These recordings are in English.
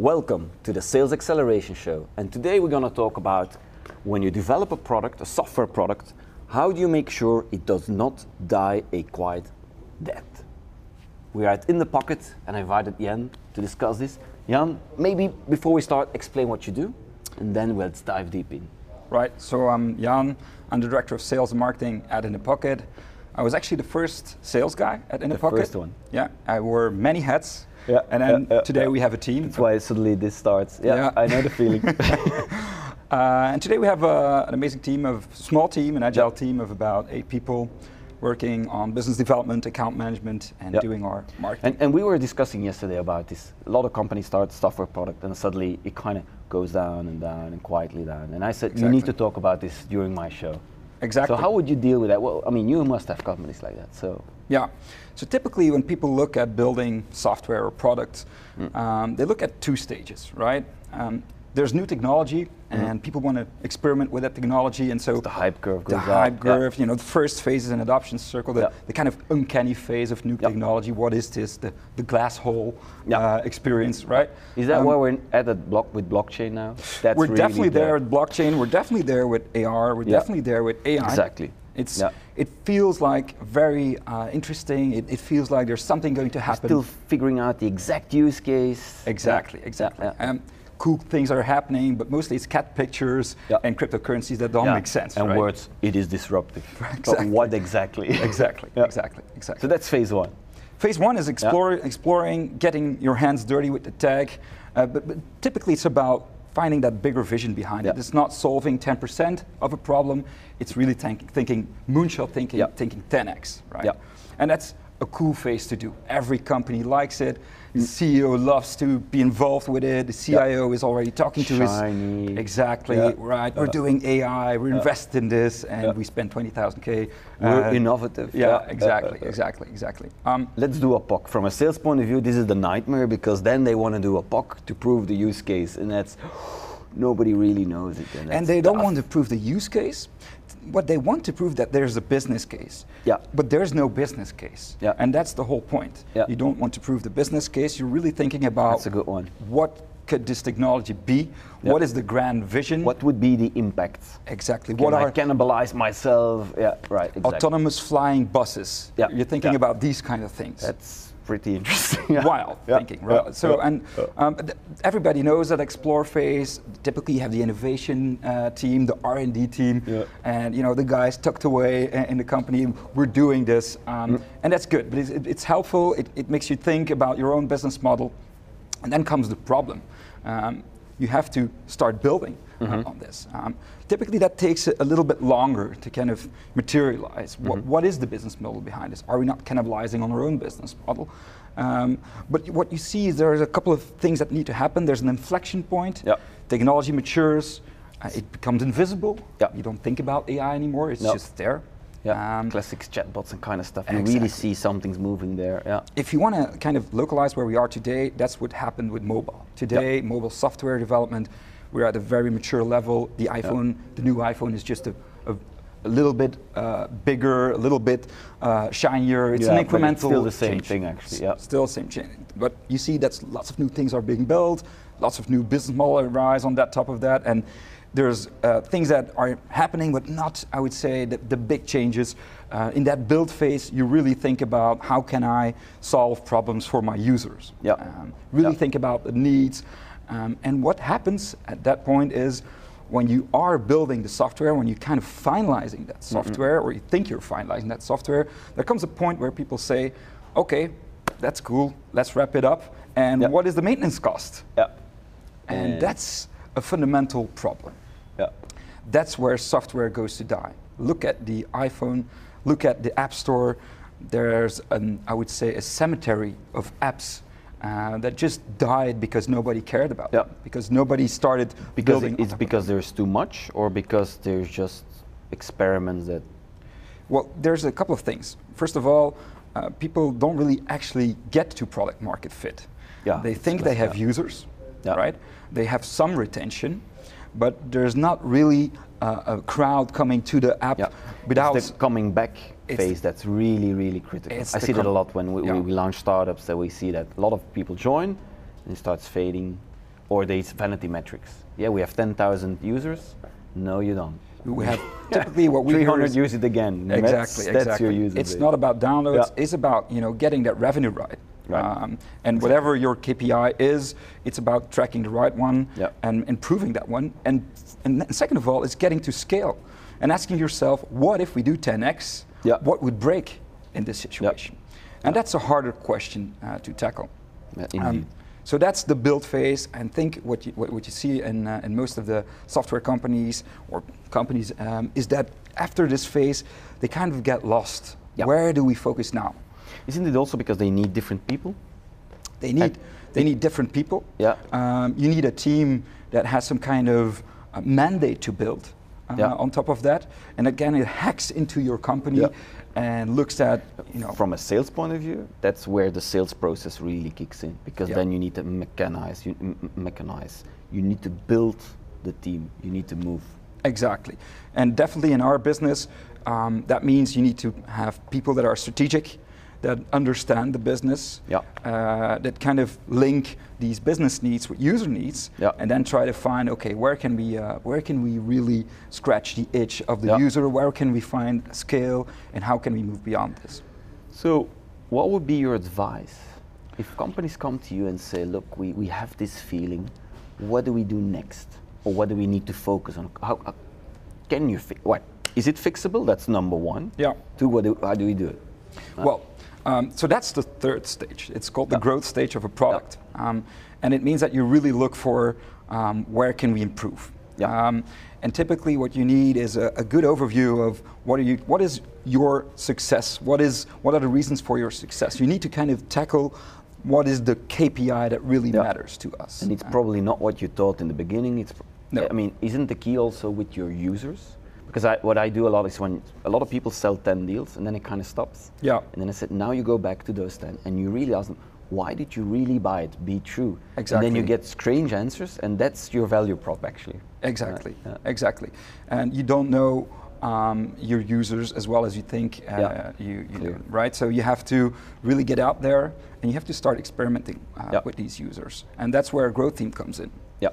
Welcome to the Sales Acceleration Show. And today we're going to talk about when you develop a product, a software product, how do you make sure it does not die a quiet death? We are at In the Pocket and I invited Jan to discuss this. Jan, maybe before we start, explain what you do and then let's dive deep in. Right, so I'm Jan, I'm the Director of Sales and Marketing at In the Pocket. I was actually the first sales guy at In the, The Pocket. first one. Yeah, I wore many hats. Yeah, and then yeah, yeah, today we have a team. That's why suddenly this starts. Yeah. I know the feeling. Uh, and today we have uh, an amazing team of small team, an agile team of about eight people, working on business development, account management, and Yeah. doing our marketing. And, and we were discussing yesterday about this. A lot of companies start software product and suddenly it kind of goes down and down and quietly down. And I said, you need to talk about this during my show. Exactly. So how would you deal with that? Well, I mean, you must have companies like that. So Yeah. So typically, when people look at building software or products, Mm. um, they look at two stages, right? Um, there's new technology, and people want to experiment with that technology, and so Mm-hmm. the hype curve the hype Yeah. curve, you know, the first phase is an adoption circle, the, Yeah. the kind of uncanny phase of new Yeah. technology. What is this? The, the glass hole Yeah. uh, experience, right? Is that Um, where we're at that block with blockchain now? That's we're really definitely the- there with blockchain. We're definitely there with AR. We're Yeah. definitely there with AI. Exactly. It's Yeah. it feels like very uh, interesting. It, it feels like there's something going to happen. Still figuring out the exact use case. exactly, Yeah. exactly. Yeah, yeah. Um, cool things are happening, but mostly it's cat pictures Yeah. and cryptocurrencies that don't Yeah. make sense. And right? words, it is disruptive. But what exactly? Exactly, Yeah. exactly, exactly. So that's phase one. Phase one is explore, exploring, getting your hands dirty with the tech, uh, but, but typically it's about finding that bigger vision behind Yeah. it. It's not solving 10% of a problem, it's really think, thinking moonshot thinking, Yeah. thinking 10x, right? Yeah. And that's a cool phase to do. Every company likes it. The CEO loves to be involved with it. The CIO is already talking to Shiny. his exactly Yeah. right. We're doing AI. We're invested in this, and Yeah. we spend 20,000k. We're uh, innovative. Yeah, Yeah. exactly, exactly, exactly. Um, Let's do a POC. From a sales point of view, this is the nightmare because then they want to do a POC to prove the use case, and that's nobody really knows it. And, and they don't tough. want to prove the use case. What they want to prove that there's a business case. Yeah. But there's no business case. Yeah. And that's the whole point. Yeah. You don't want to prove the business case. You're really thinking about That's a good one. what could this technology be? Yeah. What is the grand vision? What would be the impact? exactly? Can what I are cannibalize myself? Yeah, right. Exactly. autonomous flying buses? Yeah. You're thinking Yeah. about these kind of things. That's pretty interesting. Yeah. wild Yeah. thinking, right? So, and um, everybody knows that explore phase. Typically, you have the innovation uh, team, the R and D team, and you know the guys tucked away in the company. We're doing this, um, Mm. and that's good. But it's, it's helpful. It, it makes you think about your own business model, and then comes the problem. Um, you have to start building uh, Mm-hmm. on this. Um, typically, that takes a, a little bit longer to kind of materialize. Mm-hmm. what is the business model behind this? Are we not cannibalizing on our own business model? Um, but what you see is there's a couple of things that need to happen. There's an inflection point. Yeah. Technology matures. Uh, it becomes invisible. Yeah. You don't think about AI anymore. It's No. just there. Yeah. Um, Classics, chatbots, and kind of stuff. You really Exactly. see something's moving there. Yeah. if you want to kind of localize where we are today, that's what happened with mobile. Today, mobile software development, we're at a very mature level. The iPhone, the new iPhone is just a, a, a little bit uh, bigger, a little bit uh, shinier. It's Yeah, an incremental it's still the same change. thing, actually, yeah. Still the same change. But you see that lots of new things are being built, lots of new business models arise on that top of that, and there's uh, things that are happening, but not, I would say, the, the big changes. Uh, in that build phase, you really think about how can I solve problems for my users. Yeah. Um, really Yeah. think about the needs. Um, and what happens at that point is when you are building the software, when you're kind of finalizing that software, or you think you're finalizing that software, there comes a point where people say, okay, that's cool, let's wrap it up. And Yeah. what is the maintenance cost? Yeah. And And- that's a fundamental problem. Yeah. That's where software goes to die. Look at the iPhone, look at the App Store. There's, an, I would say, a cemetery of apps uh, that just died because nobody cared about Yeah. them, because nobody started Because building. it- it's because there's too much, or because there's just experiments that. Well, there's a couple of things. First of all, uh, people don't really actually get to product market fit. Yeah, they think they have yeah. users, Yeah. right? They have some retention, but there's not really uh, a crowd coming to the app Yeah. without. it's the coming back phase that's really, really critical. I see that a lot when we, yeah. we launch startups that we see that a lot of people join and it starts fading or these vanity metrics. Yeah, we have 10,000 users. No, you don't. We have typically what we 300 use it again. Exactly, That's, exactly. That's your user it's base. not about downloads. Yeah. It's about you know getting that revenue right. Right. Um, and whatever your KPI is, it's about tracking the right one Yeah. and improving that one. And and second of all, it's getting to scale and asking yourself, what if we do 10x? Yeah. What would break in this situation? And that's a harder question uh, to tackle. Yeah, Um, indeed. so that's the build phase, and think what you, what, what you see in, uh, in most of the software companies or companies um, is that after this phase, they kind of get lost. Where do we focus now? Isn't it also because they need different people? They need they need different people. Yeah. Um, you need a team that has some kind of uh, mandate to build. Uh, Yeah. On top of that, and again, it hacks into your company Yeah. and looks at you know From a sales point of view, that's where the sales process really kicks in because Yeah. then you need to mechanize, you mechanize. You need to build the team. You need to move. Exactly. And definitely in our business, um, that means you need to have people that are strategic, that understand the business, Yeah. uh, that kind of link these business needs with user needs, Yeah. and then try to find okay, where can we uh, where can we really scratch the itch of the Yeah. user? Where can we find scale, and how can we move beyond this? So, what would be your advice if companies come to you and say, "Look, we, we have this feeling. What do we do next, or what do we need to focus on? How, how can you fi- what is it fixable? That's number one. Yeah. Two, what do, how do we do it? Well, um, so that's the third stage. It's called the growth stage of a product, um, and it means that you really look for um, where can we improve. Yeah. Um, and typically, what you need is a, a good overview of what are you, what is your success, what is, what are the reasons for your success. You need to kind of tackle what is the KPI that really Yeah. matters to us. And it's Uh, probably not what you thought in the beginning. It's, No. I mean, isn't the key also with your users? Because I, what I do a lot is when a lot of people sell 10 deals and then it kind of stops. Yeah. And then I said, now you go back to those 10 and you really ask them, why did you really buy it? Be true. Exactly. And then you get strange answers and that's your value prop actually. Exactly, yeah. exactly. And you don't know um, your users as well as you think uh, Yeah, you, you do, right? So you have to really get out there and you have to start experimenting uh, Yeah. with these users. And that's where a growth team comes in. Yeah.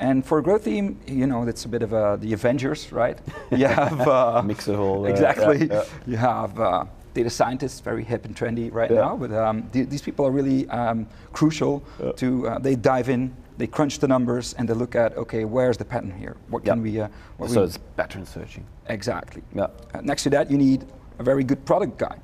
And for a growth team, you know, it's a bit of a, the Avengers, right? You have uh, Mix it all, uh, exactly. yeah, yeah. You have uh, data scientists, very hip and trendy right Yeah. now. But um, th- these people are really um, crucial to. Uh, they dive in, they crunch the numbers, and they look at okay, where's the pattern here? What can we? Uh, what so we it's pattern searching. exactly. Yeah. Uh, next to that, you need a very good product guy.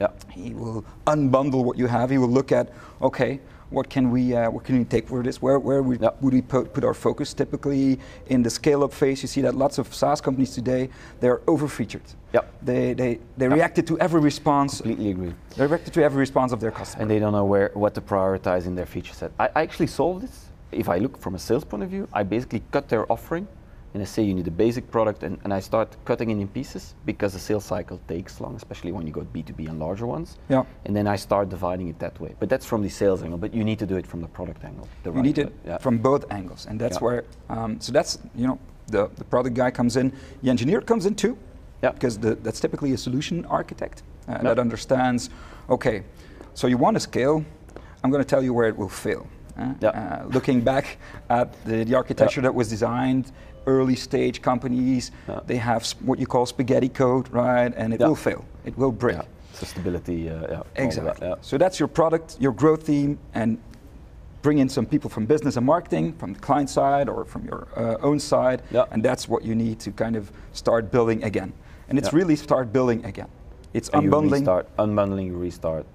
Yeah. He will unbundle what you have. He will look at, okay, what can we, uh, what can we take for this? Where, where we, Yep. would we put, put our focus? Typically, in the scale-up phase, you see that lots of SaaS companies today they're over-featured. Yep. They, they, they Yep. reacted to every response. Completely agree. They reacted to every response of their customer. and they don't know where what to prioritize in their feature set. I, I actually solve this. If I look from a sales point of view, I basically cut their offering and I say you need a basic product and, and I start cutting it in pieces because the sales cycle takes long, especially when you go B2B and larger ones. Yeah. And then I start dividing it that way. But that's from the sales angle, but you need to do it from the product angle. The you right need it Yeah. from both angles, and that's Yeah. where. Um, so that's you know the, the product guy comes in, the engineer comes in too, Yeah. because the, that's typically a solution architect uh, that understands. Okay, so you want to scale. I'm going to tell you where it will fail. Uh, Yeah. uh, looking back at the, the architecture that was designed, early stage companies, Yeah. they have what you call spaghetti code, right? And it will fail. It will break. Stability, uh, yeah. of that, Exactly. So that's your product, your growth team, and bring in some people from business and marketing, from the client side or from your uh, own side, Yeah. and that's what you need to kind of start building again. And it's Yeah. really start building again. It's And you unbundling. restart, unbundling, you restart,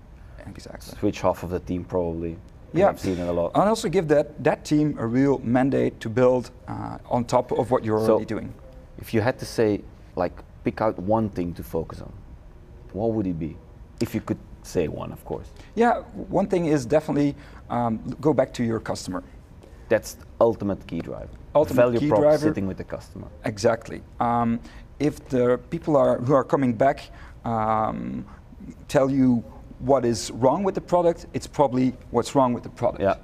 Exactly. switch half of the team probably. Yeah. I've seen it a lot. And also give that, that team a real mandate to build uh, on top of what you're So- already doing. If you had to say, like, pick out one thing to focus on, what would it be? If you could say one, of course. Yeah, one thing is definitely um, go back to your customer. That's the ultimate key driver. Ultimate Value key prop driver. sitting with the customer. Exactly. Um, if the people are who are coming back um, tell you what is wrong with the product, it's probably what's wrong with the product. Yeah.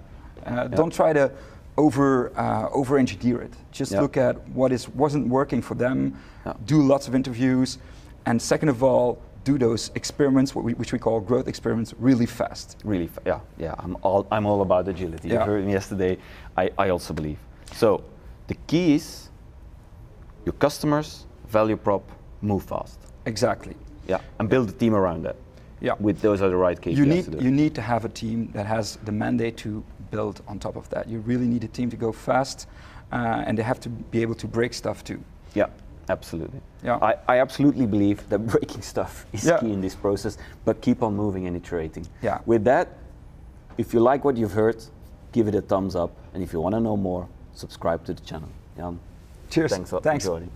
Uh, Don't try to over uh, over engineer it. Just Yeah. look at what is wasn't working for them. Yeah. Do lots of interviews, and second of all, do those experiments, what we, which we call growth experiments, really fast. Really, fa- yeah, yeah. I'm all I'm all about agility. You heard me yesterday. I, I also believe. So the key is your customers value prop move fast. Exactly. Yeah, and build a team around that. Yeah. With those are the right KPIs you need you need to have a team that has the mandate to build on top of that. You really need a team to go fast, uh, and they have to be able to break stuff too. Yeah, absolutely. Yeah. I, I absolutely believe that breaking stuff is Yeah. key in this process, but keep on moving and iterating. Yeah. With that, if you like what you've heard, give it a thumbs up, and if you want to know more, subscribe to the channel. Jan, Cheers. thanks for Thanks. joining.